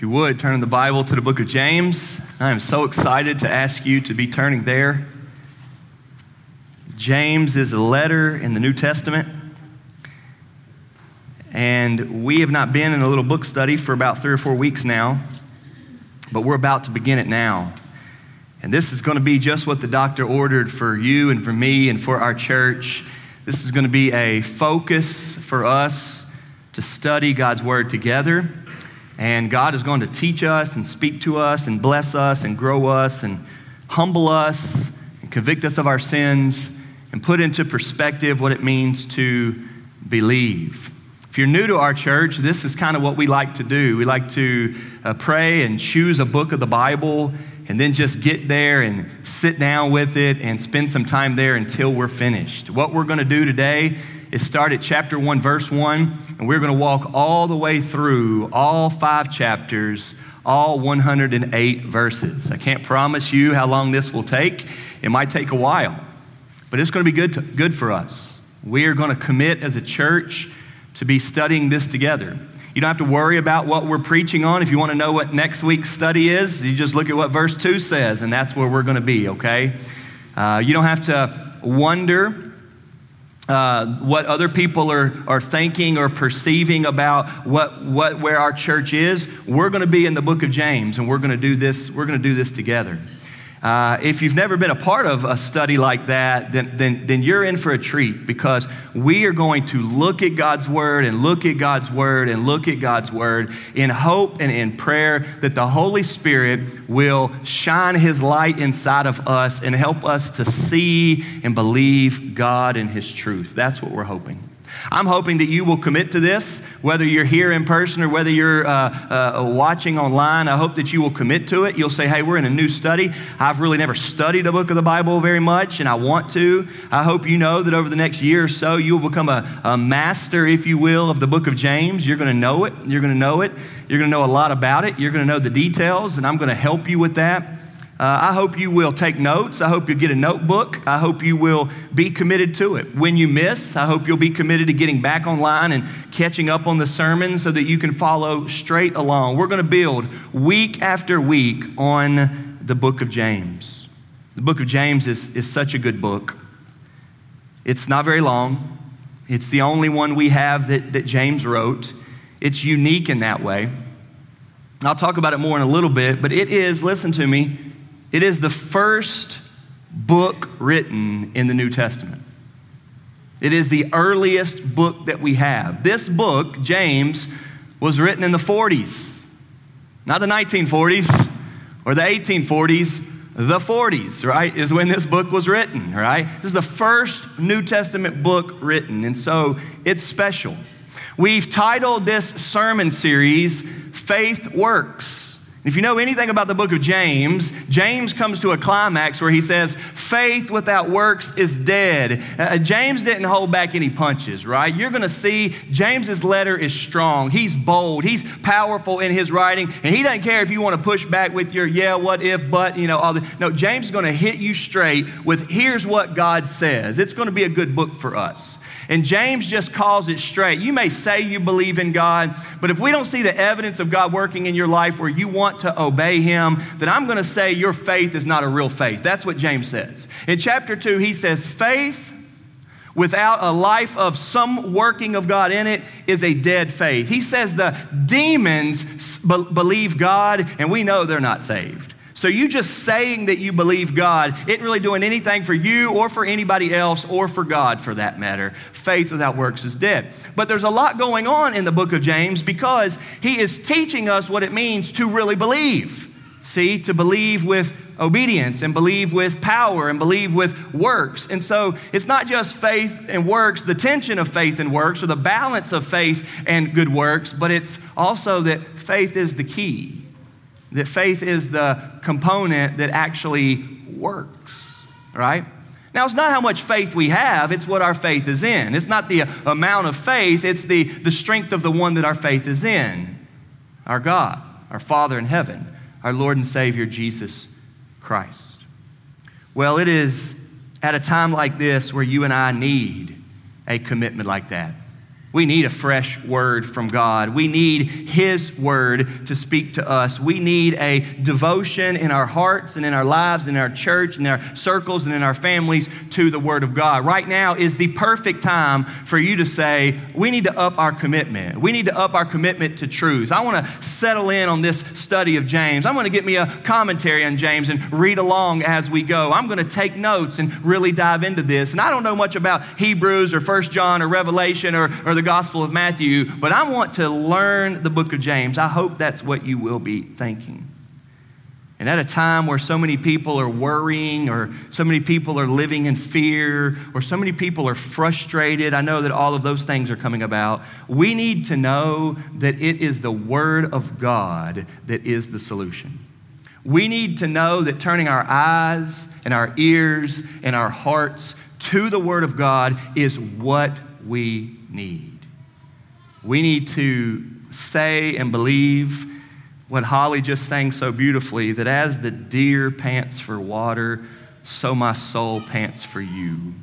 You would, turn the Bible to the book of James. I am so excited to ask you to be turning there. James is a letter in the New Testament. And we have not been in a little book study for about three or four weeks now, but we're about to begin it now. And this is going to be just what the doctor ordered for you and for me and for our church. This is going to be a focus for us to study God's Word together. And God is going to teach us and speak to us and bless us and grow us and humble us and convict us of our sins and put into perspective what it means to believe. If you're new to our church, this is kind of what we like to do. We like to uh, pray and choose a book of the Bible and then just get there and sit down with it and spend some time there until we're finished. What we're going to do today is start at chapter 1, verse 1, and we're going to walk all the way through all five chapters, all 108 verses. I can't promise you how long this will take, it might take a while, but it's going to be good, to, good for us. We are going to commit as a church to be studying this together. You don't have to worry about what we're preaching on. If you want to know what next week's study is, you just look at what verse 2 says, and that's where we're going to be, okay? Uh, you don't have to wonder uh, what other people are, are thinking or perceiving about what, what, where our church is. We're going to be in the book of James, and we're going to do this, we're going to do this together. Uh, if you've never been a part of a study like that, then, then, then you're in for a treat because we are going to look at God's Word and look at God's Word and look at God's Word in hope and in prayer that the Holy Spirit will shine His light inside of us and help us to see and believe God and His truth. That's what we're hoping. I'm hoping that you will commit to this, whether you're here in person or whether you're uh, uh, watching online. I hope that you will commit to it. You'll say, hey, we're in a new study. I've really never studied a book of the Bible very much, and I want to. I hope you know that over the next year or so, you will become a, a master, if you will, of the book of James. You're going to know it. You're going to know it. You're going to know a lot about it. You're going to know the details, and I'm going to help you with that. Uh, I hope you will take notes. I hope you get a notebook. I hope you will be committed to it. When you miss, I hope you'll be committed to getting back online and catching up on the sermon so that you can follow straight along. We're going to build week after week on the book of James. The book of James is, is such a good book. It's not very long, it's the only one we have that, that James wrote. It's unique in that way. I'll talk about it more in a little bit, but it is, listen to me, it is the first book written in the New Testament. It is the earliest book that we have. This book, James, was written in the 40s, not the 1940s or the 1840s, the 40s, right, is when this book was written, right? This is the first New Testament book written, and so it's special. We've titled this sermon series, Faith Works. If you know anything about the book of James, James comes to a climax where he says, faith without works is dead. Uh, James didn't hold back any punches, right? You're going to see James's letter is strong. He's bold. He's powerful in his writing. And he doesn't care if you want to push back with your yeah, what if, but, you know, all the. No, James is going to hit you straight with here's what God says. It's going to be a good book for us. And James just calls it straight. You may say you believe in God, but if we don't see the evidence of God working in your life where you want to obey Him, then I'm going to say your faith is not a real faith. That's what James says. In chapter 2, he says, faith without a life of some working of God in it is a dead faith. He says the demons believe God, and we know they're not saved. So, you just saying that you believe God isn't really doing anything for you or for anybody else or for God for that matter. Faith without works is dead. But there's a lot going on in the book of James because he is teaching us what it means to really believe. See, to believe with obedience and believe with power and believe with works. And so it's not just faith and works, the tension of faith and works, or the balance of faith and good works, but it's also that faith is the key that faith is the component that actually works, right? Now, it's not how much faith we have, it's what our faith is in. It's not the amount of faith, it's the, the strength of the one that our faith is in our God, our Father in heaven, our Lord and Savior, Jesus Christ. Well, it is at a time like this where you and I need a commitment like that. We need a fresh word from God. We need His word to speak to us. We need a devotion in our hearts and in our lives, in our church, in our circles, and in our families to the word of God. Right now is the perfect time for you to say, we need to up our commitment. We need to up our commitment to truth. I want to settle in on this study of James. I'm going to get me a commentary on James and read along as we go. I'm going to take notes and really dive into this. And I don't know much about Hebrews or First John or Revelation or, or the the Gospel of Matthew, but I want to learn the book of James. I hope that's what you will be thinking. And at a time where so many people are worrying, or so many people are living in fear, or so many people are frustrated, I know that all of those things are coming about. We need to know that it is the Word of God that is the solution. We need to know that turning our eyes and our ears and our hearts to the Word of God is what we need. We need to say and believe what Holly just sang so beautifully that as the deer pants for water, so my soul pants for you.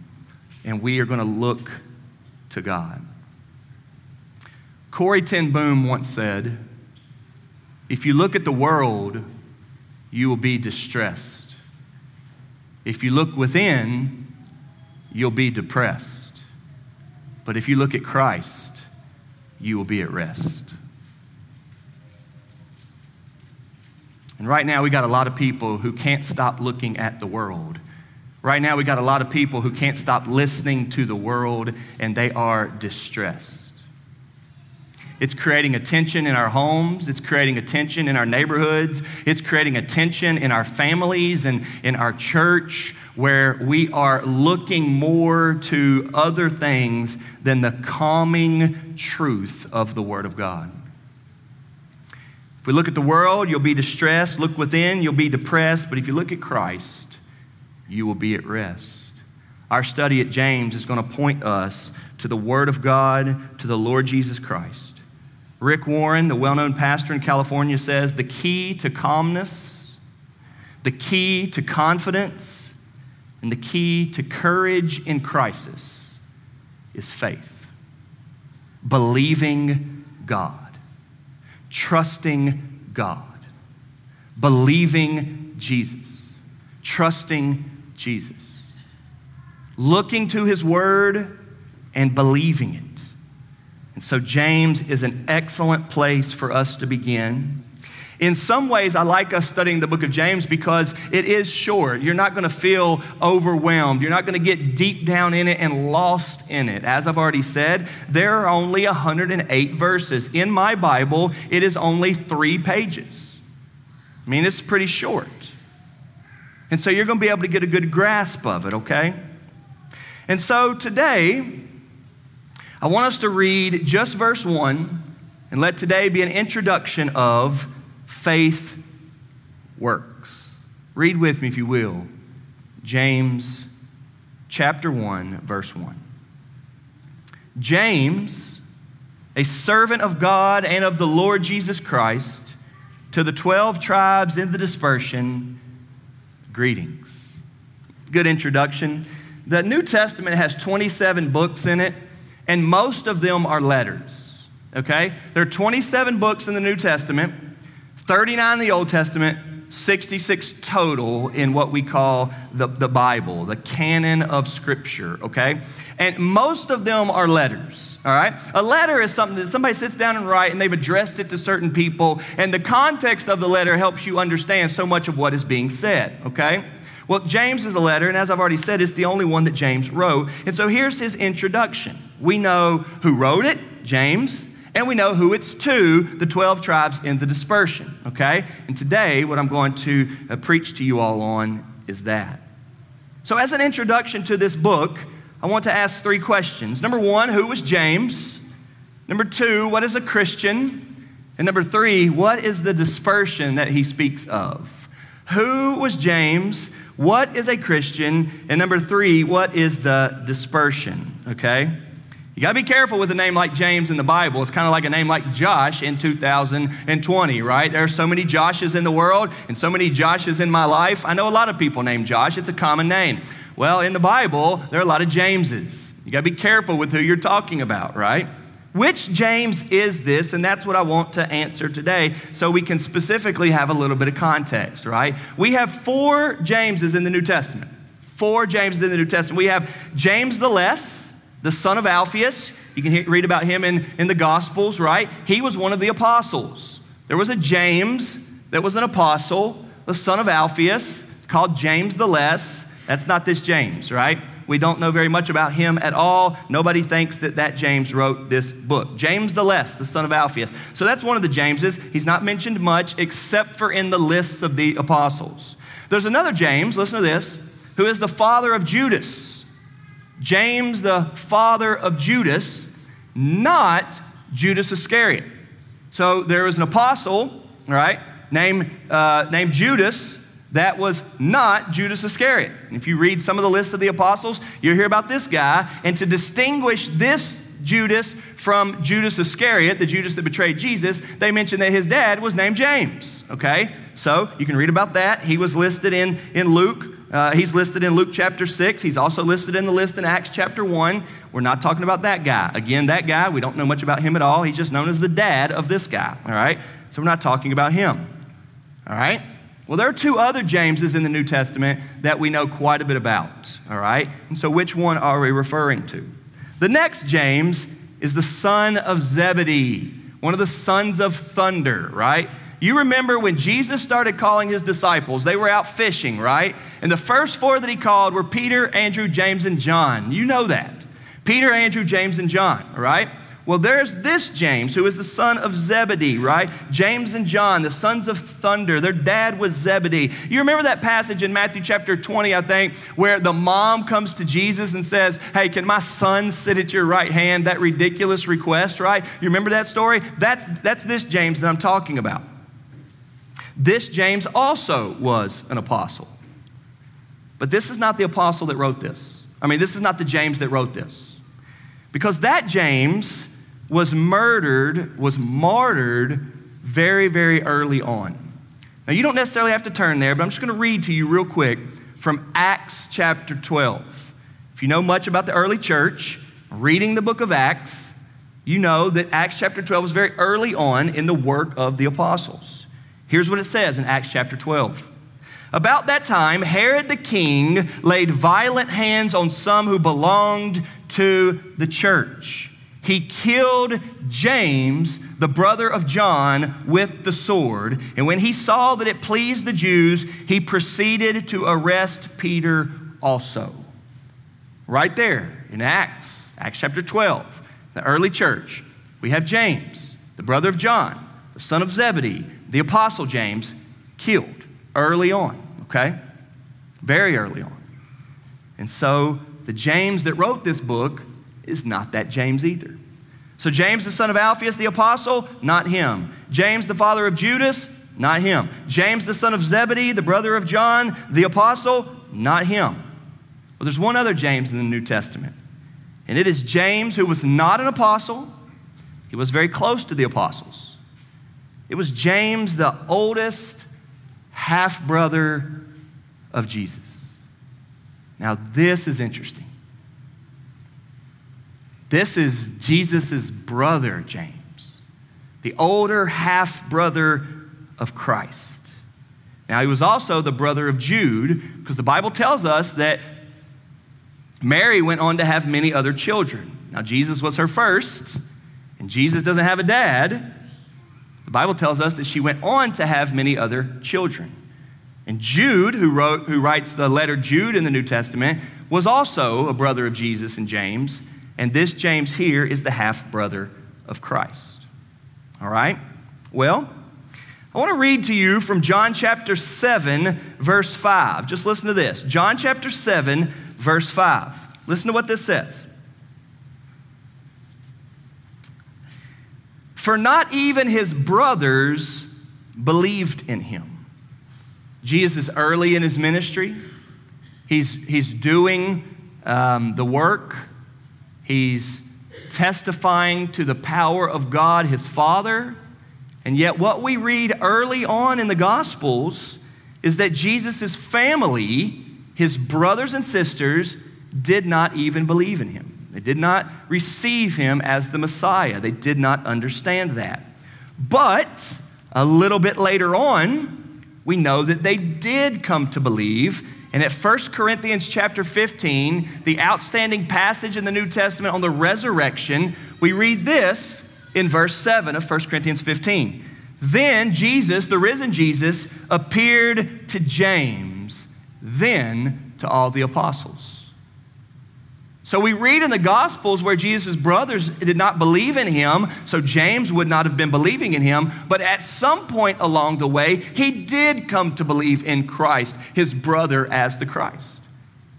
And we are going to look to God. Corrie ten Boom once said, If you look at the world, you will be distressed. If you look within, you'll be depressed. But if you look at Christ, you will be at rest. And right now, we got a lot of people who can't stop looking at the world. Right now, we got a lot of people who can't stop listening to the world and they are distressed. It's creating a tension in our homes. It's creating a tension in our neighborhoods. It's creating a tension in our families and in our church where we are looking more to other things than the calming truth of the Word of God. If we look at the world, you'll be distressed. Look within, you'll be depressed. But if you look at Christ, you will be at rest. Our study at James is going to point us to the Word of God, to the Lord Jesus Christ. Rick Warren, the well known pastor in California, says the key to calmness, the key to confidence, and the key to courage in crisis is faith. Believing God, trusting God, believing Jesus, trusting Jesus, looking to His Word and believing it. And so, James is an excellent place for us to begin. In some ways, I like us studying the book of James because it is short. You're not going to feel overwhelmed. You're not going to get deep down in it and lost in it. As I've already said, there are only 108 verses. In my Bible, it is only three pages. I mean, it's pretty short. And so you're going to be able to get a good grasp of it, okay? And so today, I want us to read just verse 1 and let today be an introduction of faith works. Read with me, if you will, James chapter 1, verse 1. James, a servant of God and of the Lord Jesus Christ, to the 12 tribes in the dispersion, greetings. Good introduction. The New Testament has 27 books in it, and most of them are letters. Okay? There are 27 books in the New Testament. 39 in the Old Testament, 66 total in what we call the, the Bible, the canon of Scripture, okay? And most of them are letters, all right? A letter is something that somebody sits down and writes, and they've addressed it to certain people, and the context of the letter helps you understand so much of what is being said, okay? Well, James is a letter, and as I've already said, it's the only one that James wrote. And so here's his introduction. We know who wrote it, James and we know who it's to the 12 tribes in the dispersion, okay? And today, what I'm going to uh, preach to you all on is that. So, as an introduction to this book, I want to ask three questions. Number one, who was James? Number two, what is a Christian? And number three, what is the dispersion that he speaks of? Who was James? What is a Christian? And number three, what is the dispersion? Okay? You got to be careful with a name like James in the Bible. It's kind of like a name like Josh in 2020, right? There are so many Joshes in the world and so many Joshes in my life. I know a lot of people named Josh, it's a common name. Well, in the Bible, there are a lot of Jameses. You got to be careful with who you're talking about, right? Which James is this? And that's what I want to answer today so we can specifically have a little bit of context, right? We have four Jameses in the New Testament. Four Jameses in the New Testament. We have James the Less, the son of Alphaeus. You can read about him in, in the Gospels, right? He was one of the apostles. There was a James that was an apostle, the son of Alphaeus. Called James the Less. That's not this James, right? We don't know very much about him at all. Nobody thinks that that James wrote this book. James the Less, the son of Alphaeus. So that's one of the Jameses. He's not mentioned much except for in the lists of the apostles. There's another James, listen to this, who is the father of Judas. James, the father of Judas, not Judas Iscariot. So there was an apostle, right, named, uh, named Judas that was not Judas Iscariot. If you read some of the lists of the apostles, you'll hear about this guy. And to distinguish this Judas from Judas Iscariot, the Judas that betrayed Jesus, they mention that his dad was named James. Okay? So you can read about that. He was listed in, in Luke. Uh, he's listed in Luke chapter 6. He's also listed in the list in Acts chapter 1. We're not talking about that guy. Again, that guy, we don't know much about him at all. He's just known as the dad of this guy. All right? So we're not talking about him. All right? Well, there are two other Jameses in the New Testament that we know quite a bit about, all right? And so which one are we referring to? The next James is the son of Zebedee, one of the sons of thunder, right? You remember when Jesus started calling his disciples, they were out fishing, right? And the first four that he called were Peter, Andrew, James, and John. You know that. Peter, Andrew, James, and John, right? Well, there's this James, who is the son of Zebedee, right? James and John, the sons of thunder. Their dad was Zebedee. You remember that passage in Matthew chapter 20, I think, where the mom comes to Jesus and says, Hey, can my son sit at your right hand? That ridiculous request, right? You remember that story? That's, that's this James that I'm talking about. This James also was an apostle. But this is not the apostle that wrote this. I mean, this is not the James that wrote this. Because that James was murdered, was martyred very, very early on. Now, you don't necessarily have to turn there, but I'm just going to read to you real quick from Acts chapter 12. If you know much about the early church, reading the book of Acts, you know that Acts chapter 12 was very early on in the work of the apostles. Here's what it says in Acts chapter 12. About that time, Herod the king laid violent hands on some who belonged to the church he killed James, the brother of John, with the sword. And when he saw that it pleased the Jews, he proceeded to arrest Peter also. Right there in Acts, Acts chapter 12, the early church, we have James, the brother of John, the son of Zebedee, the apostle James, killed early on, okay? Very early on. And so the James that wrote this book is not that James either. So, James, the son of Alphaeus, the apostle, not him. James, the father of Judas, not him. James, the son of Zebedee, the brother of John, the apostle, not him. Well, there's one other James in the New Testament, and it is James, who was not an apostle. He was very close to the apostles. It was James, the oldest half brother of Jesus. Now, this is interesting. This is Jesus' brother, James, the older half brother of Christ. Now, he was also the brother of Jude, because the Bible tells us that Mary went on to have many other children. Now, Jesus was her first, and Jesus doesn't have a dad. The Bible tells us that she went on to have many other children. And Jude, who, wrote, who writes the letter Jude in the New Testament, was also a brother of Jesus and James. And this James here is the half brother of Christ. All right? Well, I want to read to you from John chapter 7, verse 5. Just listen to this. John chapter 7, verse 5. Listen to what this says. For not even his brothers believed in him. Jesus is early in his ministry. He's, he's doing um, the work He's testifying to the power of God, his Father. And yet, what we read early on in the Gospels is that Jesus' family, his brothers and sisters, did not even believe in him. They did not receive him as the Messiah. They did not understand that. But a little bit later on, we know that they did come to believe. And at 1 Corinthians chapter 15, the outstanding passage in the New Testament on the resurrection, we read this in verse 7 of 1 Corinthians 15. Then Jesus, the risen Jesus, appeared to James, then to all the apostles. So we read in the Gospels where Jesus' brothers did not believe in him, so James would not have been believing in him. But at some point along the way, he did come to believe in Christ, his brother, as the Christ.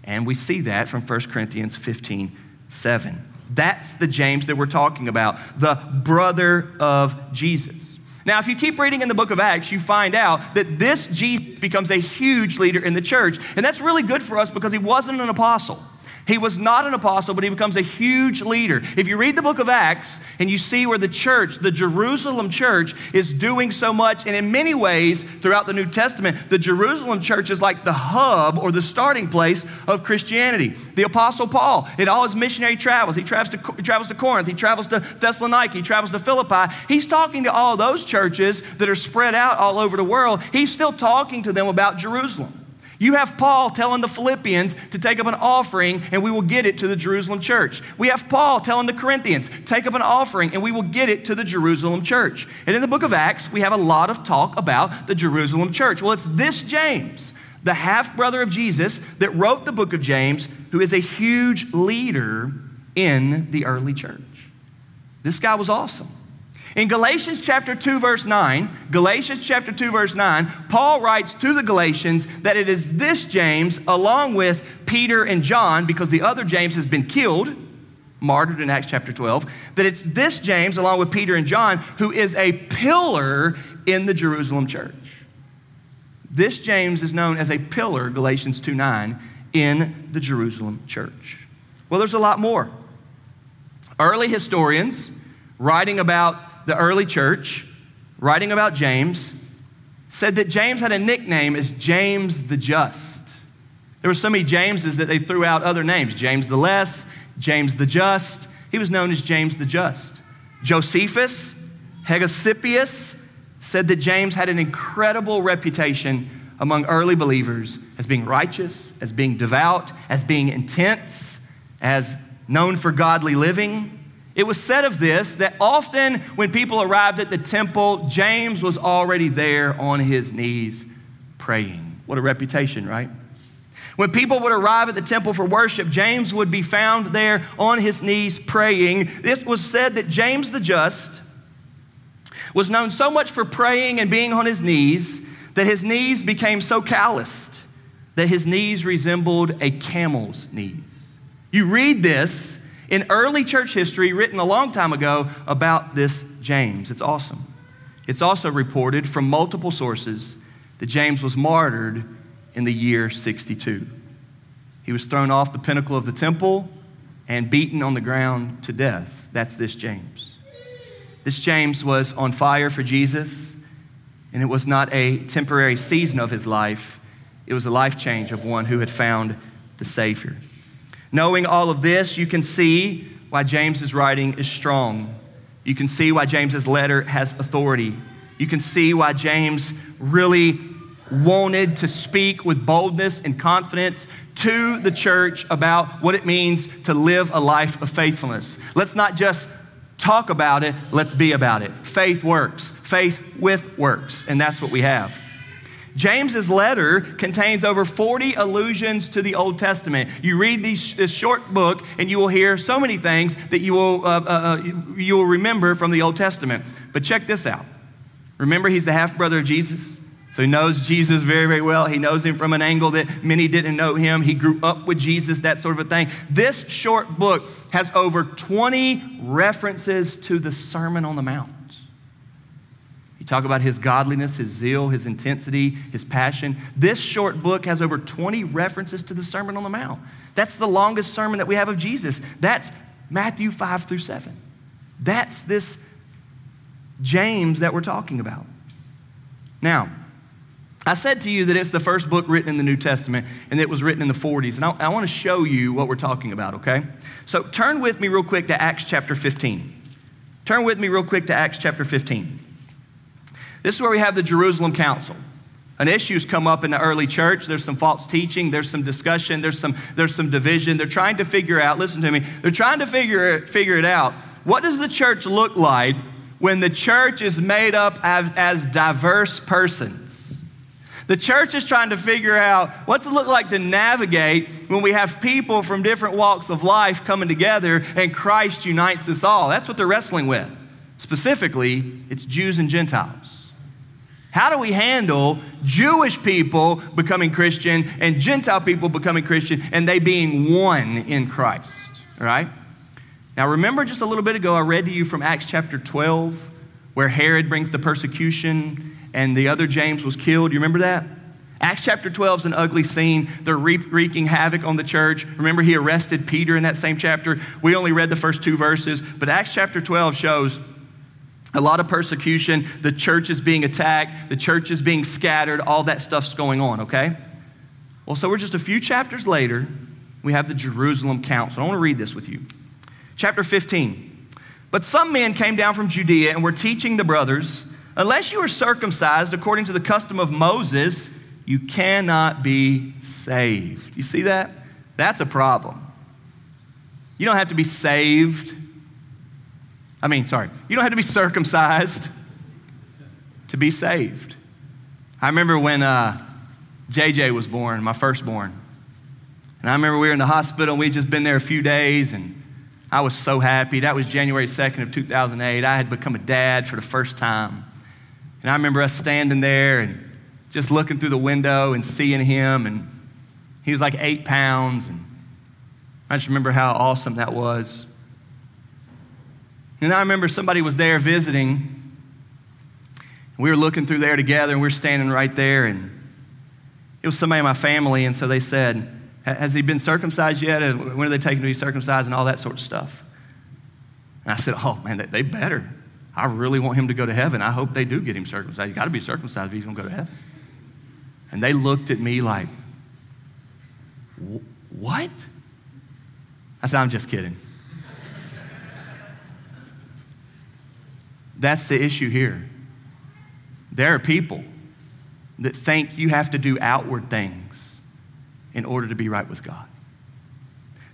And we see that from 1 Corinthians 15 7. That's the James that we're talking about, the brother of Jesus. Now, if you keep reading in the book of Acts, you find out that this Jesus becomes a huge leader in the church. And that's really good for us because he wasn't an apostle. He was not an apostle, but he becomes a huge leader. If you read the book of Acts and you see where the church, the Jerusalem church, is doing so much, and in many ways throughout the New Testament, the Jerusalem church is like the hub or the starting place of Christianity. The apostle Paul, in all his missionary travels, he travels to, he travels to Corinth, he travels to Thessalonica, he travels to Philippi. He's talking to all those churches that are spread out all over the world. He's still talking to them about Jerusalem. You have Paul telling the Philippians to take up an offering and we will get it to the Jerusalem church. We have Paul telling the Corinthians, take up an offering and we will get it to the Jerusalem church. And in the book of Acts, we have a lot of talk about the Jerusalem church. Well, it's this James, the half brother of Jesus, that wrote the book of James, who is a huge leader in the early church. This guy was awesome. In Galatians chapter 2 verse 9, Galatians chapter 2 verse 9, Paul writes to the Galatians that it is this James along with Peter and John because the other James has been killed, martyred in Acts chapter 12, that it's this James along with Peter and John who is a pillar in the Jerusalem church. This James is known as a pillar, Galatians 2 9, in the Jerusalem church. Well, there's a lot more. Early historians writing about the early church, writing about James, said that James had a nickname as James the Just. There were so many Jameses that they threw out other names James the Less, James the Just. He was known as James the Just. Josephus, Hegesippus said that James had an incredible reputation among early believers as being righteous, as being devout, as being intense, as known for godly living. It was said of this that often when people arrived at the temple, James was already there on his knees praying. What a reputation, right? When people would arrive at the temple for worship, James would be found there on his knees praying. It was said that James the Just was known so much for praying and being on his knees that his knees became so calloused that his knees resembled a camel's knees. You read this in early church history written a long time ago about this James. It's awesome. It's also reported from multiple sources that James was martyred in the year 62. He was thrown off the pinnacle of the temple and beaten on the ground to death. That's this James. This James was on fire for Jesus, and it was not a temporary season of his life, it was a life change of one who had found the Savior. Knowing all of this, you can see why James's writing is strong. You can see why James's letter has authority. You can see why James really wanted to speak with boldness and confidence to the church about what it means to live a life of faithfulness. Let's not just talk about it, let's be about it. Faith works, faith with works, and that's what we have. James's letter contains over 40 allusions to the Old Testament. You read these, this short book, and you will hear so many things that you will, uh, uh, uh you will remember from the Old Testament. But check this out. Remember, he's the half brother of Jesus. So he knows Jesus very, very well. He knows him from an angle that many didn't know him. He grew up with Jesus, that sort of a thing. This short book has over 20 references to the Sermon on the Mount. Talk about his godliness, his zeal, his intensity, his passion. This short book has over 20 references to the Sermon on the Mount. That's the longest sermon that we have of Jesus. That's Matthew 5 through 7. That's this James that we're talking about. Now, I said to you that it's the first book written in the New Testament and it was written in the 40s. And I, I want to show you what we're talking about, okay? So turn with me real quick to Acts chapter 15. Turn with me real quick to Acts chapter 15. This is where we have the Jerusalem Council. An issue's come up in the early church. There's some false teaching, there's some discussion, there's some, there's some division. They're trying to figure out, listen to me, they're trying to figure it, figure it out. What does the church look like when the church is made up as, as diverse persons? The church is trying to figure out what's it look like to navigate when we have people from different walks of life coming together and Christ unites us all. That's what they're wrestling with. Specifically, it's Jews and Gentiles. How do we handle Jewish people becoming Christian and Gentile people becoming Christian and they being one in Christ? Right? Now, remember just a little bit ago, I read to you from Acts chapter 12 where Herod brings the persecution and the other James was killed. You remember that? Acts chapter 12 is an ugly scene. They're wreaking havoc on the church. Remember, he arrested Peter in that same chapter. We only read the first two verses, but Acts chapter 12 shows a lot of persecution. The church is being attacked, the church is being scattered, all that stuff's going on, okay? Well, so we're just a few chapters later. We have the Jerusalem Council. I want to read this with you. Chapter 15. But some men came down from Judea and were teaching the brothers Unless you are circumcised according to the custom of Moses, you cannot be saved. You see that? That's a problem. You don't have to be saved. I mean, sorry, you don't have to be circumcised to be saved. I remember when uh, JJ was born, my firstborn. And I remember we were in the hospital and we'd just been there a few days and I was so happy. That was January 2nd of 2008. I had become a dad for the first time. And I remember us standing there and just looking through the window and seeing him. And he was like eight pounds. And I just remember how awesome that was. And I remember somebody was there visiting. We were looking through there together and we were standing right there. And it was somebody in my family. And so they said, Has he been circumcised yet? Uh, when are they taking to be circumcised? And all that sort of stuff. And I said, Oh, man, they better. I really want him to go to heaven. I hope they do get him circumcised. You got to be circumcised if he's going to go to heaven. And they looked at me like, What? I said, I'm just kidding. That's the issue here. There are people that think you have to do outward things in order to be right with God.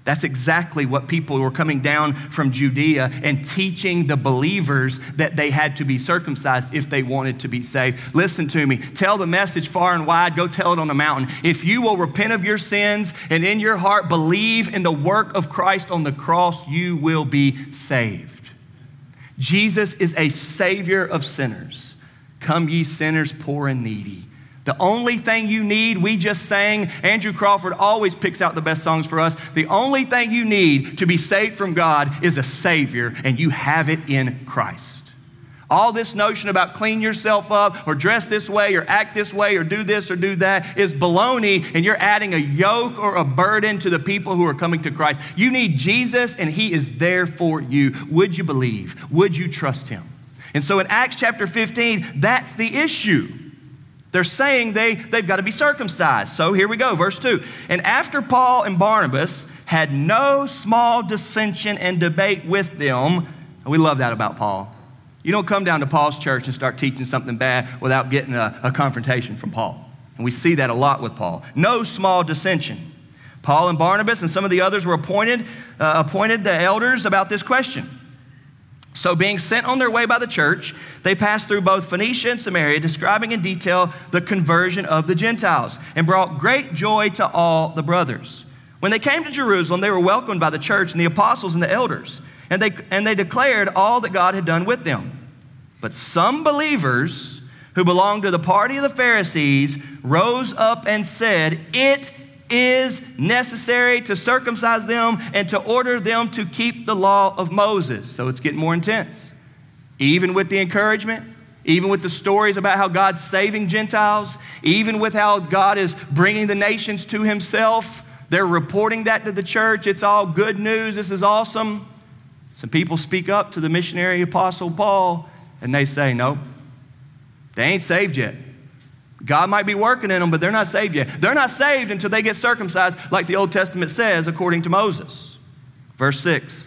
That's exactly what people were coming down from Judea and teaching the believers that they had to be circumcised if they wanted to be saved. Listen to me. Tell the message far and wide. Go tell it on the mountain. If you will repent of your sins and in your heart believe in the work of Christ on the cross, you will be saved. Jesus is a savior of sinners. Come, ye sinners, poor and needy. The only thing you need, we just sang, Andrew Crawford always picks out the best songs for us. The only thing you need to be saved from God is a Savior, and you have it in Christ. All this notion about clean yourself up or dress this way or act this way or do this or do that is baloney, and you're adding a yoke or a burden to the people who are coming to Christ. You need Jesus, and He is there for you. Would you believe? Would you trust Him? And so in Acts chapter 15, that's the issue. They're saying they, they've got to be circumcised. So here we go, verse 2. And after Paul and Barnabas had no small dissension and debate with them, we love that about Paul. You don't come down to Paul's church and start teaching something bad without getting a, a confrontation from Paul. And we see that a lot with Paul. No small dissension. Paul and Barnabas and some of the others were appointed, uh, appointed the elders about this question. So, being sent on their way by the church, they passed through both Phoenicia and Samaria, describing in detail the conversion of the Gentiles, and brought great joy to all the brothers. When they came to Jerusalem, they were welcomed by the church and the apostles and the elders, and they, and they declared all that God had done with them. But some believers who belonged to the party of the Pharisees rose up and said, It is necessary to circumcise them and to order them to keep the law of Moses. So it's getting more intense. Even with the encouragement, even with the stories about how God's saving Gentiles, even with how God is bringing the nations to himself, they're reporting that to the church. It's all good news. This is awesome. Some people speak up to the missionary apostle Paul and they say, Nope, they ain't saved yet. God might be working in them, but they're not saved yet. They're not saved until they get circumcised, like the Old Testament says, according to Moses. Verse 6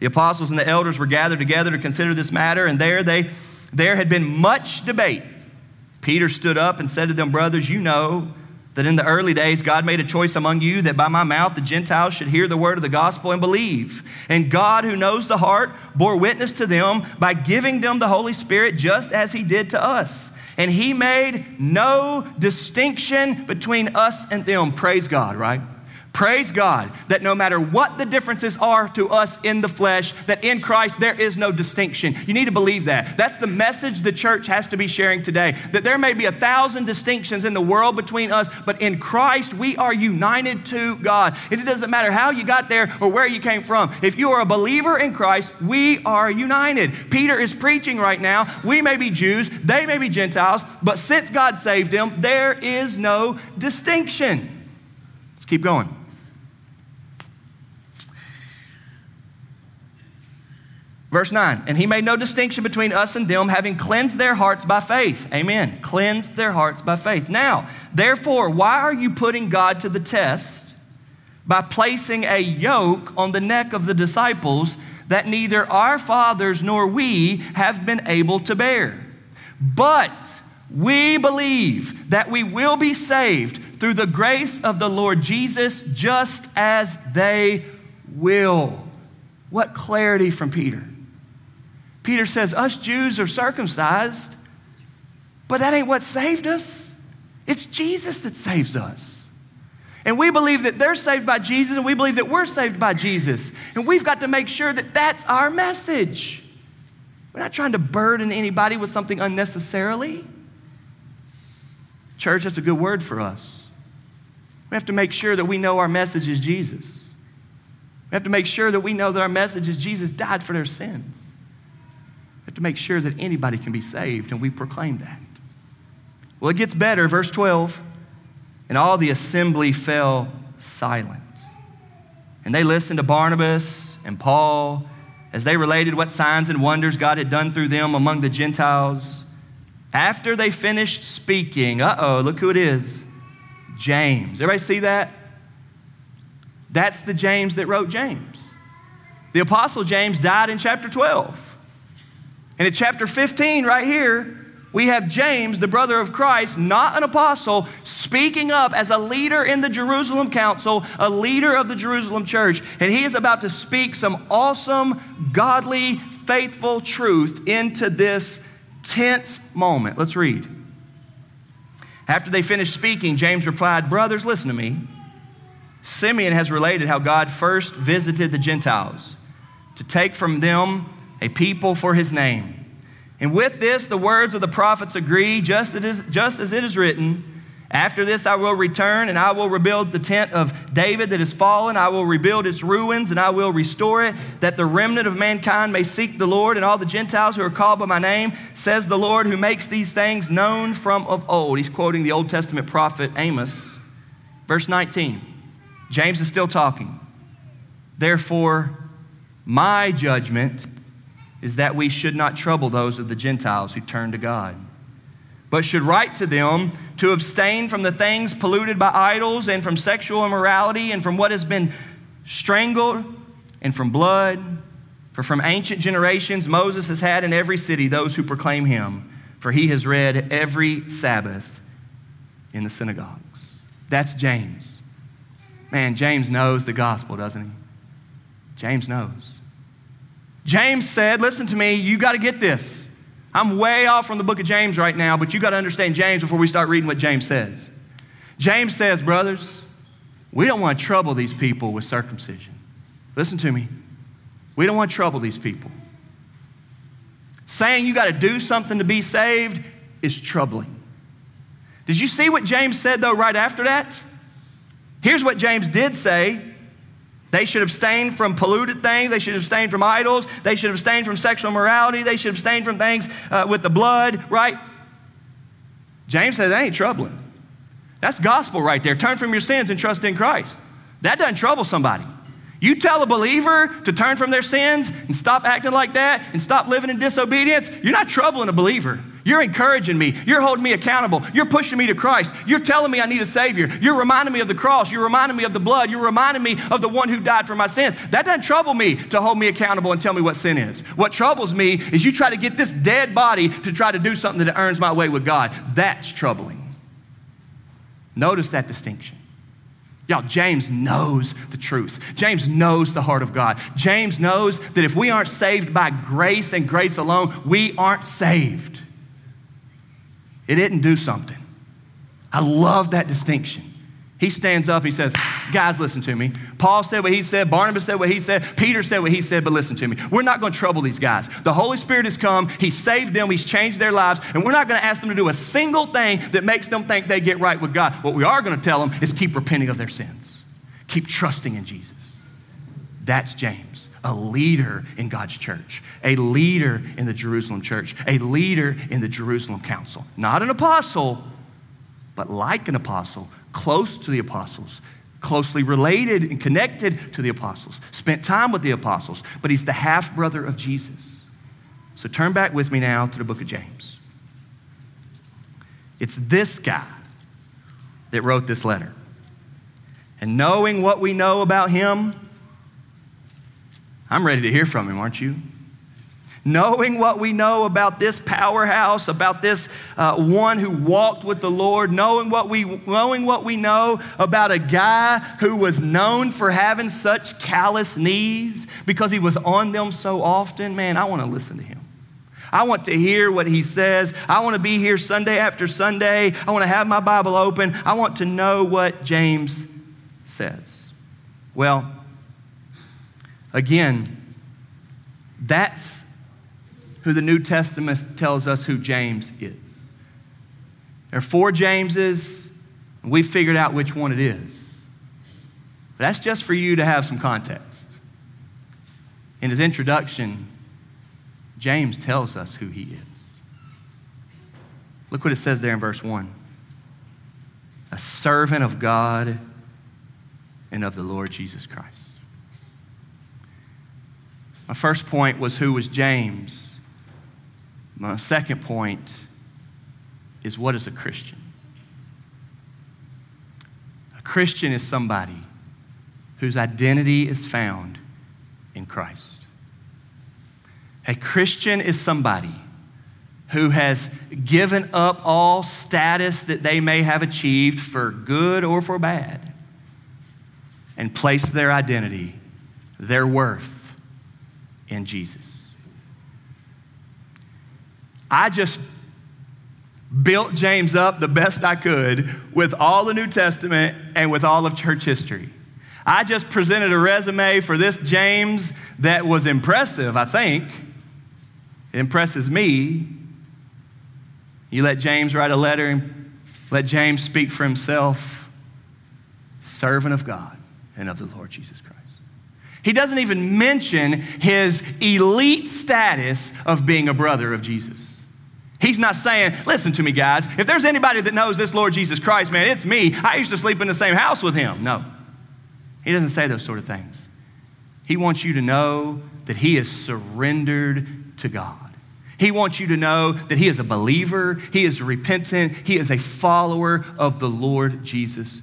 The apostles and the elders were gathered together to consider this matter, and there, they, there had been much debate. Peter stood up and said to them, Brothers, you know that in the early days God made a choice among you that by my mouth the Gentiles should hear the word of the gospel and believe. And God, who knows the heart, bore witness to them by giving them the Holy Spirit just as he did to us. And he made no distinction between us and them. Praise God, right? Praise God that no matter what the differences are to us in the flesh, that in Christ there is no distinction. You need to believe that. That's the message the church has to be sharing today. That there may be a thousand distinctions in the world between us, but in Christ we are united to God. And it doesn't matter how you got there or where you came from. If you are a believer in Christ, we are united. Peter is preaching right now. We may be Jews, they may be Gentiles, but since God saved them, there is no distinction. Let's keep going. Verse 9, and he made no distinction between us and them, having cleansed their hearts by faith. Amen. Cleansed their hearts by faith. Now, therefore, why are you putting God to the test by placing a yoke on the neck of the disciples that neither our fathers nor we have been able to bear? But we believe that we will be saved through the grace of the Lord Jesus, just as they will. What clarity from Peter. Peter says, Us Jews are circumcised, but that ain't what saved us. It's Jesus that saves us. And we believe that they're saved by Jesus, and we believe that we're saved by Jesus. And we've got to make sure that that's our message. We're not trying to burden anybody with something unnecessarily. Church, that's a good word for us. We have to make sure that we know our message is Jesus. We have to make sure that we know that our message is Jesus died for their sins to make sure that anybody can be saved, and we proclaim that. Well, it gets better. Verse 12. And all the assembly fell silent. And they listened to Barnabas and Paul as they related what signs and wonders God had done through them among the Gentiles. After they finished speaking, uh oh, look who it is James. Everybody see that? That's the James that wrote James. The Apostle James died in chapter 12. And in chapter 15, right here, we have James, the brother of Christ, not an apostle, speaking up as a leader in the Jerusalem council, a leader of the Jerusalem church. And he is about to speak some awesome, godly, faithful truth into this tense moment. Let's read. After they finished speaking, James replied, Brothers, listen to me. Simeon has related how God first visited the Gentiles to take from them a people for his name. And with this, the words of the prophets agree, just as, just as it is written After this, I will return, and I will rebuild the tent of David that is fallen. I will rebuild its ruins, and I will restore it, that the remnant of mankind may seek the Lord, and all the Gentiles who are called by my name, says the Lord, who makes these things known from of old. He's quoting the Old Testament prophet Amos. Verse 19. James is still talking. Therefore, my judgment is that we should not trouble those of the Gentiles who turn to God, but should write to them to abstain from the things polluted by idols and from sexual immorality and from what has been strangled and from blood. For from ancient generations Moses has had in every city those who proclaim him, for he has read every Sabbath in the synagogues. That's James. Man, James knows the gospel, doesn't he? James knows. James said, Listen to me, you got to get this. I'm way off from the book of James right now, but you got to understand James before we start reading what James says. James says, Brothers, we don't want to trouble these people with circumcision. Listen to me. We don't want to trouble these people. Saying you got to do something to be saved is troubling. Did you see what James said, though, right after that? Here's what James did say they should abstain from polluted things. They should abstain from idols. They should abstain from sexual morality. They should abstain from things uh, with the blood, right? James said that ain't troubling. That's gospel right there. Turn from your sins and trust in Christ. That doesn't trouble somebody. You tell a believer to turn from their sins and stop acting like that and stop living in disobedience, you're not troubling a believer. You're encouraging me. You're holding me accountable. You're pushing me to Christ. You're telling me I need a Savior. You're reminding me of the cross. You're reminding me of the blood. You're reminding me of the one who died for my sins. That doesn't trouble me to hold me accountable and tell me what sin is. What troubles me is you try to get this dead body to try to do something that earns my way with God. That's troubling. Notice that distinction. Y'all, James knows the truth. James knows the heart of God. James knows that if we aren't saved by grace and grace alone, we aren't saved. It didn't do something. I love that distinction. He stands up, he says, Guys, listen to me. Paul said what he said, Barnabas said what he said, Peter said what he said, but listen to me. We're not going to trouble these guys. The Holy Spirit has come, He saved them, He's changed their lives, and we're not going to ask them to do a single thing that makes them think they get right with God. What we are going to tell them is keep repenting of their sins, keep trusting in Jesus. That's James, a leader in God's church, a leader in the Jerusalem church, a leader in the Jerusalem council. Not an apostle, but like an apostle, close to the apostles, closely related and connected to the apostles, spent time with the apostles, but he's the half brother of Jesus. So turn back with me now to the book of James. It's this guy that wrote this letter. And knowing what we know about him, I'm ready to hear from him, aren't you? knowing what we know about this powerhouse, about this uh, one who walked with the Lord, knowing what, we, knowing what we know about a guy who was known for having such callous knees because he was on them so often, man, I want to listen to him. I want to hear what he says. I want to be here Sunday after Sunday. I want to have my Bible open. I want to know what James says. Well, again, that's who the New Testament tells us who James is. There are four Jameses, and we figured out which one it is. But that's just for you to have some context. In his introduction, James tells us who he is. Look what it says there in verse 1 a servant of God and of the Lord Jesus Christ. My first point was who was James? My second point is what is a Christian? A Christian is somebody whose identity is found in Christ. A Christian is somebody who has given up all status that they may have achieved for good or for bad and placed their identity, their worth in Jesus. I just built James up the best I could with all the New Testament and with all of church history. I just presented a resume for this James that was impressive, I think. It impresses me. You let James write a letter and let James speak for himself. Servant of God and of the Lord Jesus Christ. He doesn't even mention his elite status of being a brother of Jesus. He's not saying, listen to me, guys, if there's anybody that knows this Lord Jesus Christ, man, it's me. I used to sleep in the same house with him. No. He doesn't say those sort of things. He wants you to know that he is surrendered to God. He wants you to know that he is a believer, he is repentant, he is a follower of the Lord Jesus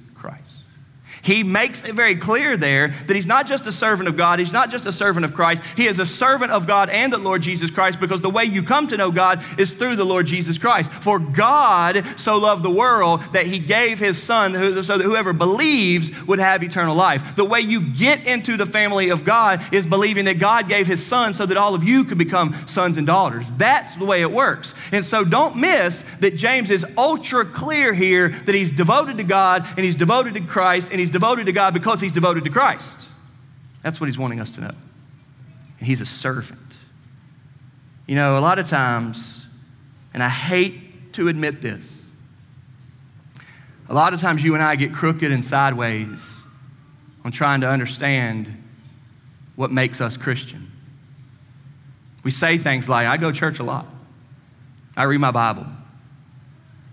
he makes it very clear there that he's not just a servant of God, he's not just a servant of Christ, he is a servant of God and the Lord Jesus Christ because the way you come to know God is through the Lord Jesus Christ. For God so loved the world that he gave his son so that whoever believes would have eternal life. The way you get into the family of God is believing that God gave his son so that all of you could become sons and daughters. That's the way it works. And so don't miss that James is ultra clear here that he's devoted to God and he's devoted to Christ and he's devoted to God because he's devoted to Christ. That's what he's wanting us to know. And he's a servant. You know, a lot of times, and I hate to admit this, a lot of times you and I get crooked and sideways on trying to understand what makes us Christian. We say things like, I go church a lot, I read my Bible.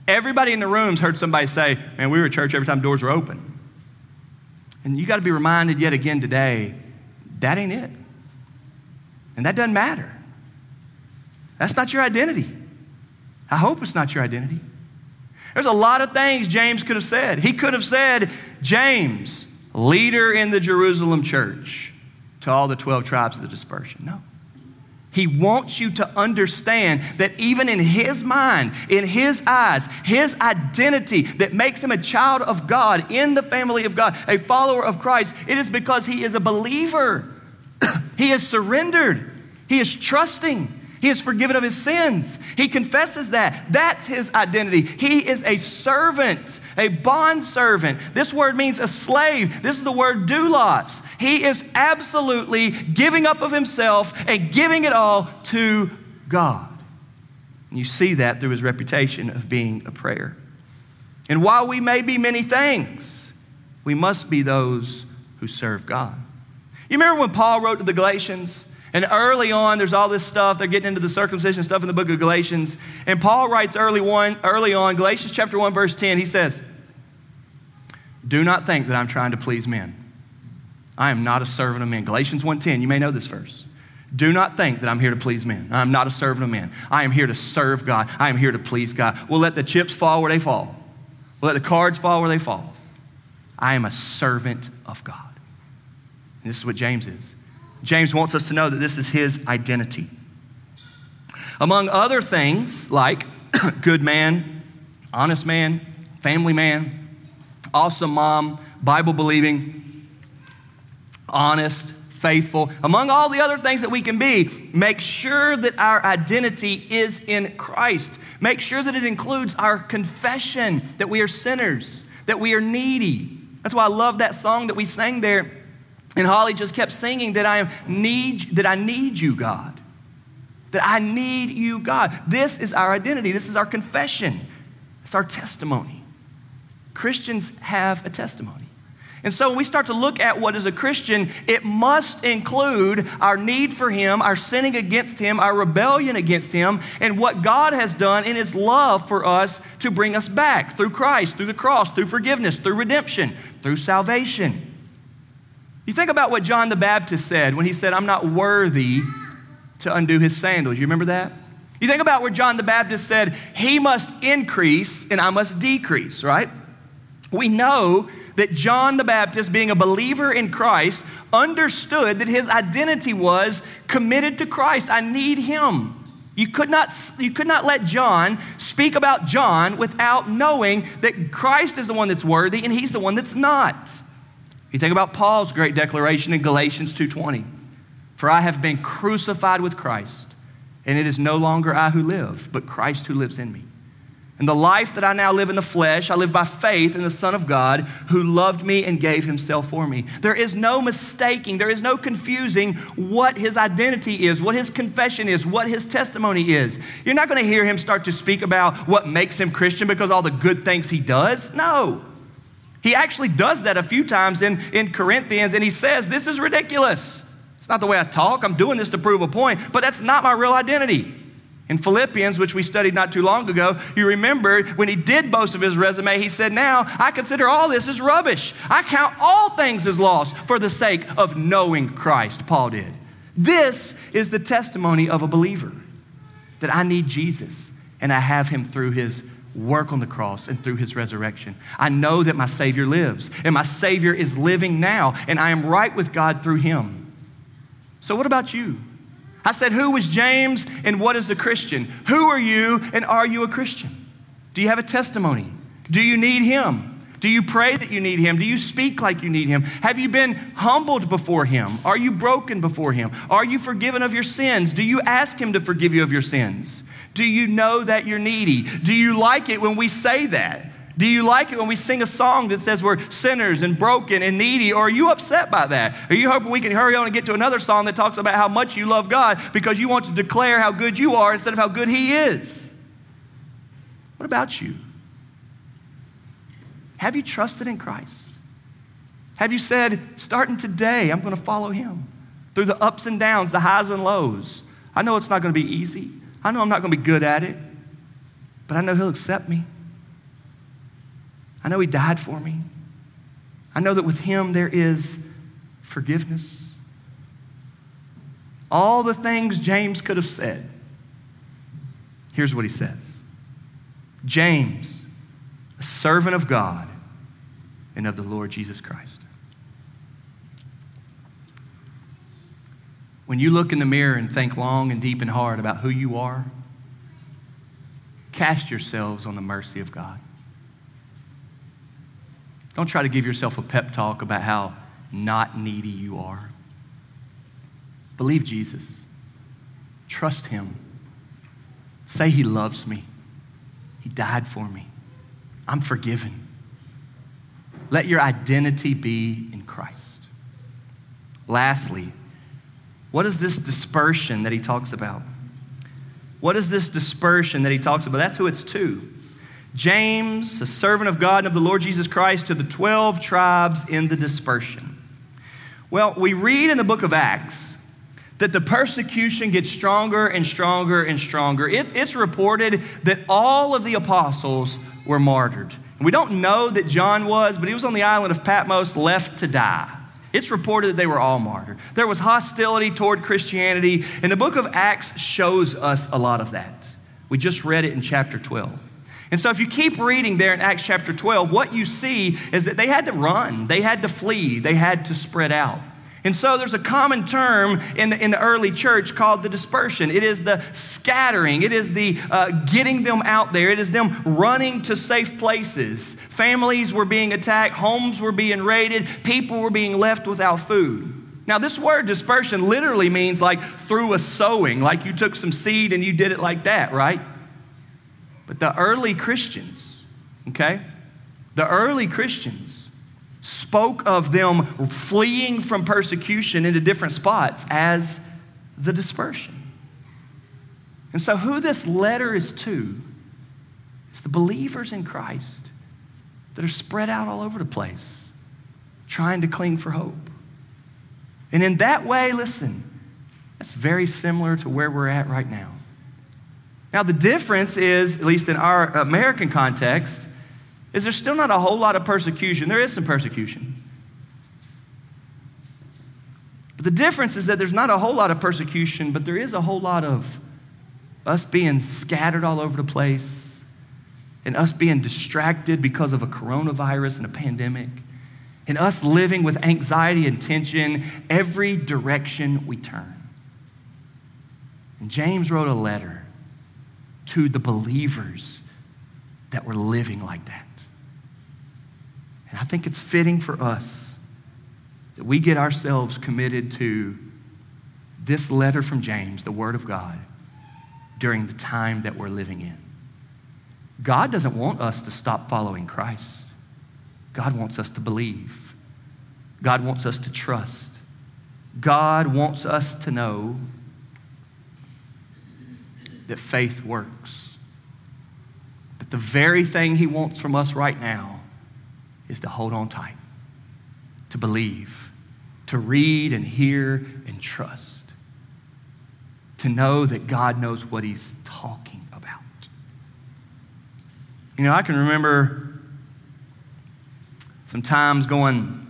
Everybody in the room's heard somebody say, Man, we were at church every time doors were open. And you got to be reminded yet again today that ain't it. And that doesn't matter. That's not your identity. I hope it's not your identity. There's a lot of things James could have said. He could have said, James, leader in the Jerusalem church, to all the 12 tribes of the dispersion. No. He wants you to understand that even in his mind, in his eyes, his identity that makes him a child of God in the family of God, a follower of Christ, it is because he is a believer. he is surrendered, he is trusting. He is forgiven of his sins. He confesses that. That's his identity. He is a servant, a bond servant. This word means a slave. This is the word doulos. He is absolutely giving up of himself and giving it all to God. And you see that through his reputation of being a prayer. And while we may be many things, we must be those who serve God. You remember when Paul wrote to the Galatians? And early on, there's all this stuff. They're getting into the circumcision stuff in the book of Galatians. And Paul writes early, one, early on, Galatians chapter 1, verse 10, he says, Do not think that I'm trying to please men. I am not a servant of men. Galatians 1:10, you may know this verse. Do not think that I'm here to please men. I'm not a servant of men. I am here to serve God. I am here to please God. We'll let the chips fall where they fall. We'll let the cards fall where they fall. I am a servant of God. And this is what James is. James wants us to know that this is his identity. Among other things like good man, honest man, family man, awesome mom, Bible believing, honest, faithful, among all the other things that we can be, make sure that our identity is in Christ. Make sure that it includes our confession that we are sinners, that we are needy. That's why I love that song that we sang there and Holly just kept singing that I am need that I need you, God. That I need you, God. This is our identity. This is our confession. It's our testimony. Christians have a testimony. And so when we start to look at what is a Christian, it must include our need for Him, our sinning against Him, our rebellion against Him, and what God has done in His love for us to bring us back through Christ, through the cross, through forgiveness, through redemption, through salvation. You think about what John the Baptist said when he said, I'm not worthy to undo his sandals. You remember that? You think about where John the Baptist said, He must increase and I must decrease, right? We know that John the Baptist, being a believer in Christ, understood that his identity was committed to Christ. I need him. You could, not, you could not let John speak about John without knowing that Christ is the one that's worthy and he's the one that's not. You think about Paul's great declaration in Galatians 2:20. For I have been crucified with Christ, and it is no longer I who live, but Christ who lives in me. And the life that I now live in the flesh, I live by faith in the Son of God who loved me and gave himself for me. There is no mistaking, there is no confusing what his identity is, what his confession is, what his testimony is. You're not going to hear him start to speak about what makes him Christian because all the good things he does. No. He actually does that a few times in, in Corinthians, and he says, This is ridiculous. It's not the way I talk. I'm doing this to prove a point, but that's not my real identity. In Philippians, which we studied not too long ago, you remember when he did boast of his resume, he said, Now I consider all this as rubbish. I count all things as lost for the sake of knowing Christ, Paul did. This is the testimony of a believer that I need Jesus and I have him through his work on the cross and through his resurrection. I know that my Savior lives, and my Savior is living now, and I am right with God through him. So, what about you? I said, Who was James and what is a Christian? Who are you and are you a Christian? Do you have a testimony? Do you need him? Do you pray that you need him? Do you speak like you need him? Have you been humbled before him? Are you broken before him? Are you forgiven of your sins? Do you ask him to forgive you of your sins? Do you know that you're needy? Do you like it when we say that? Do you like it when we sing a song that says we're sinners and broken and needy? Or are you upset by that? Are you hoping we can hurry on and get to another song that talks about how much you love God because you want to declare how good you are instead of how good He is? What about you? Have you trusted in Christ? Have you said, starting today, I'm going to follow Him through the ups and downs, the highs and lows? I know it's not going to be easy. I know I'm not going to be good at it, but I know He'll accept me. I know He died for me. I know that with Him there is forgiveness. All the things James could have said. Here's what he says James, a servant of God and of the Lord Jesus Christ. When you look in the mirror and think long and deep and hard about who you are, cast yourselves on the mercy of God. Don't try to give yourself a pep talk about how not needy you are. Believe Jesus. Trust Him. Say He loves me. He died for me. I'm forgiven. Let your identity be in Christ. Lastly, what is this dispersion that he talks about? What is this dispersion that he talks about? That's who it's to. James, a servant of God and of the Lord Jesus Christ, to the 12 tribes in the dispersion. Well, we read in the book of Acts that the persecution gets stronger and stronger and stronger. It, it's reported that all of the apostles were martyred. And we don't know that John was, but he was on the island of Patmos left to die. It's reported that they were all martyred. There was hostility toward Christianity, and the book of Acts shows us a lot of that. We just read it in chapter 12. And so, if you keep reading there in Acts chapter 12, what you see is that they had to run, they had to flee, they had to spread out. And so there's a common term in the, in the early church called the dispersion. It is the scattering, it is the uh, getting them out there, it is them running to safe places. Families were being attacked, homes were being raided, people were being left without food. Now, this word dispersion literally means like through a sowing, like you took some seed and you did it like that, right? But the early Christians, okay? The early Christians spoke of them fleeing from persecution into different spots as the dispersion. And so, who this letter is to is the believers in Christ that are spread out all over the place, trying to cling for hope. And in that way, listen, that's very similar to where we're at right now. Now, the difference is, at least in our American context, is there's still not a whole lot of persecution. There is some persecution. But the difference is that there's not a whole lot of persecution, but there is a whole lot of us being scattered all over the place and us being distracted because of a coronavirus and a pandemic and us living with anxiety and tension every direction we turn. And James wrote a letter to the believers that we're living like that. And I think it's fitting for us that we get ourselves committed to this letter from James, the Word of God, during the time that we're living in. God doesn't want us to stop following Christ. God wants us to believe. God wants us to trust. God wants us to know that faith works. The very thing He wants from us right now is to hold on tight, to believe, to read and hear and trust, to know that God knows what He's talking about. You know, I can remember sometimes going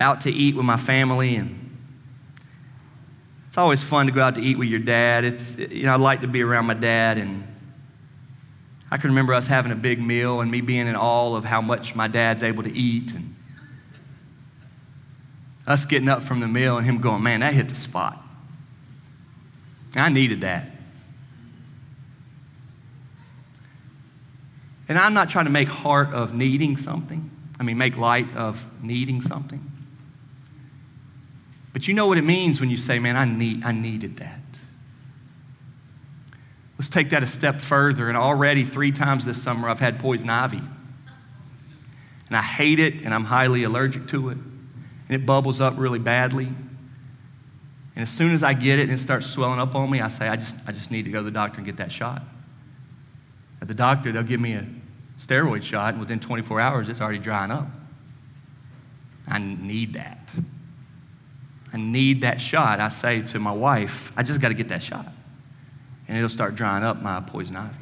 out to eat with my family and it's always fun to go out to eat with your dad. It's, you know, I like to be around my dad. And I can remember us having a big meal and me being in awe of how much my dad's able to eat. And us getting up from the meal and him going, man, that hit the spot. I needed that. And I'm not trying to make heart of needing something. I mean, make light of needing something. But you know what it means when you say, man, I, need, I needed that. Let's take that a step further. And already three times this summer, I've had poison ivy. And I hate it, and I'm highly allergic to it. And it bubbles up really badly. And as soon as I get it and it starts swelling up on me, I say, I just, I just need to go to the doctor and get that shot. At the doctor, they'll give me a steroid shot, and within 24 hours, it's already drying up. I need that. I need that shot. I say to my wife, I just got to get that shot. And it'll start drying up my poison ivy.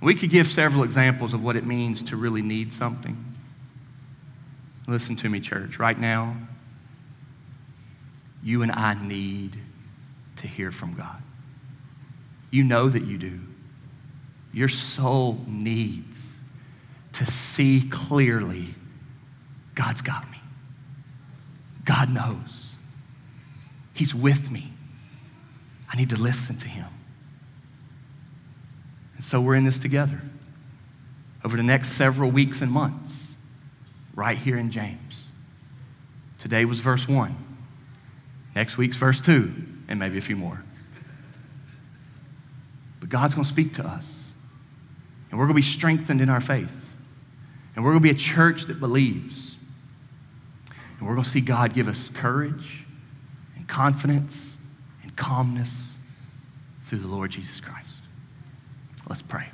We could give several examples of what it means to really need something. Listen to me, church. Right now, you and I need to hear from God. You know that you do. Your soul needs to see clearly God's got me. God knows. He's with me. I need to listen to Him. And so we're in this together over the next several weeks and months, right here in James. Today was verse 1. Next week's verse 2, and maybe a few more. But God's going to speak to us. And we're going to be strengthened in our faith. And we're going to be a church that believes. And we're going to see God give us courage and confidence calmness through the Lord Jesus Christ. Let's pray.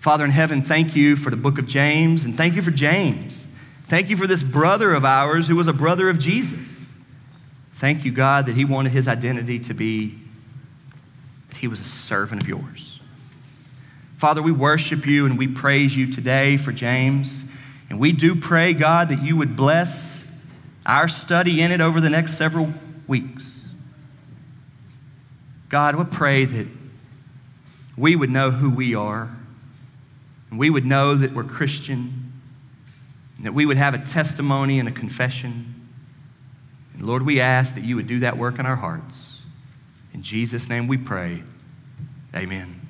Father in heaven, thank you for the book of James, and thank you for James. Thank you for this brother of ours who was a brother of Jesus. Thank you, God, that he wanted his identity to be that he was a servant of yours. Father, we worship you and we praise you today for James. And we do pray, God, that you would bless our study in it over the next several weeks. God, we pray that we would know who we are, and we would know that we're Christian, and that we would have a testimony and a confession. And Lord, we ask that you would do that work in our hearts. In Jesus' name we pray. Amen.